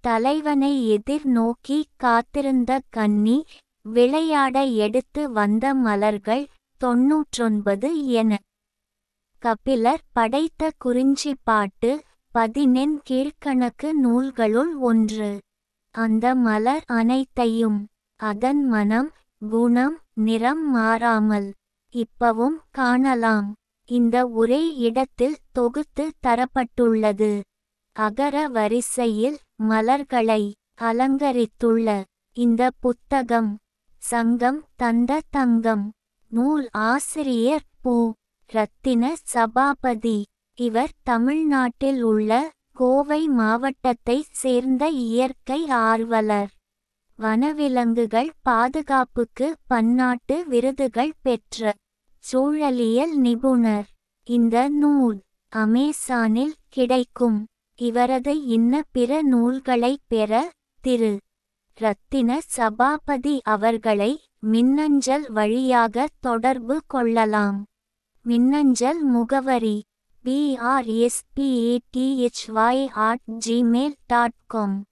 தலைவனை எதிர் நோக்கி காத்திருந்த கன்னி விளையாட எடுத்து வந்த மலர்கள் தொன்னூற்றொன்பது என. கபிலர் படைத்த குறிஞ்சி பாட்டு பதினெண் கீழ்க்கணக்கு நூல்களுள் ஒன்று. அந்த மலர் அனைத்தையும் அதன் மனம் குணம் நிறம் மாறாமல் இப்பவும் காணலாம். இந்த ஒரே இடத்தில் தொகுத்து தரப்பட்டுள்ளது. அகர வரிசையில் மலர்களை அலங்கரித்துள்ள இந்த புத்தகம் சங்கம் தந்த தங்கம் நூல் ஆசிரியர் பு ரத்தின சபாபதி. இவர் தமிழ்நாட்டில் உள்ள கோவை மாவட்டத்தைச் சேர்ந்த இயற்கை ஆர்வலர். வனவிலங்குகள் பாதுகாப்புக்கு பன்னாட்டு விருதுகள் பெற்ற சூழலியல் நிபுணர். இந்த நூல் அமேசானில் கிடைக்கும். இவரது இன்ன பிற நூல்களைப் பெற திரு. ரத்தின சபாபதி அவர்களை மின்னஞ்சல் வழியாக தொடர்பு கொள்ளலாம். மின்னஞ்சல் முகவரி பிஆர்எஸ்பிஏடிஹெச்ஒய் அட் ஜிமெயில் டாட் காம்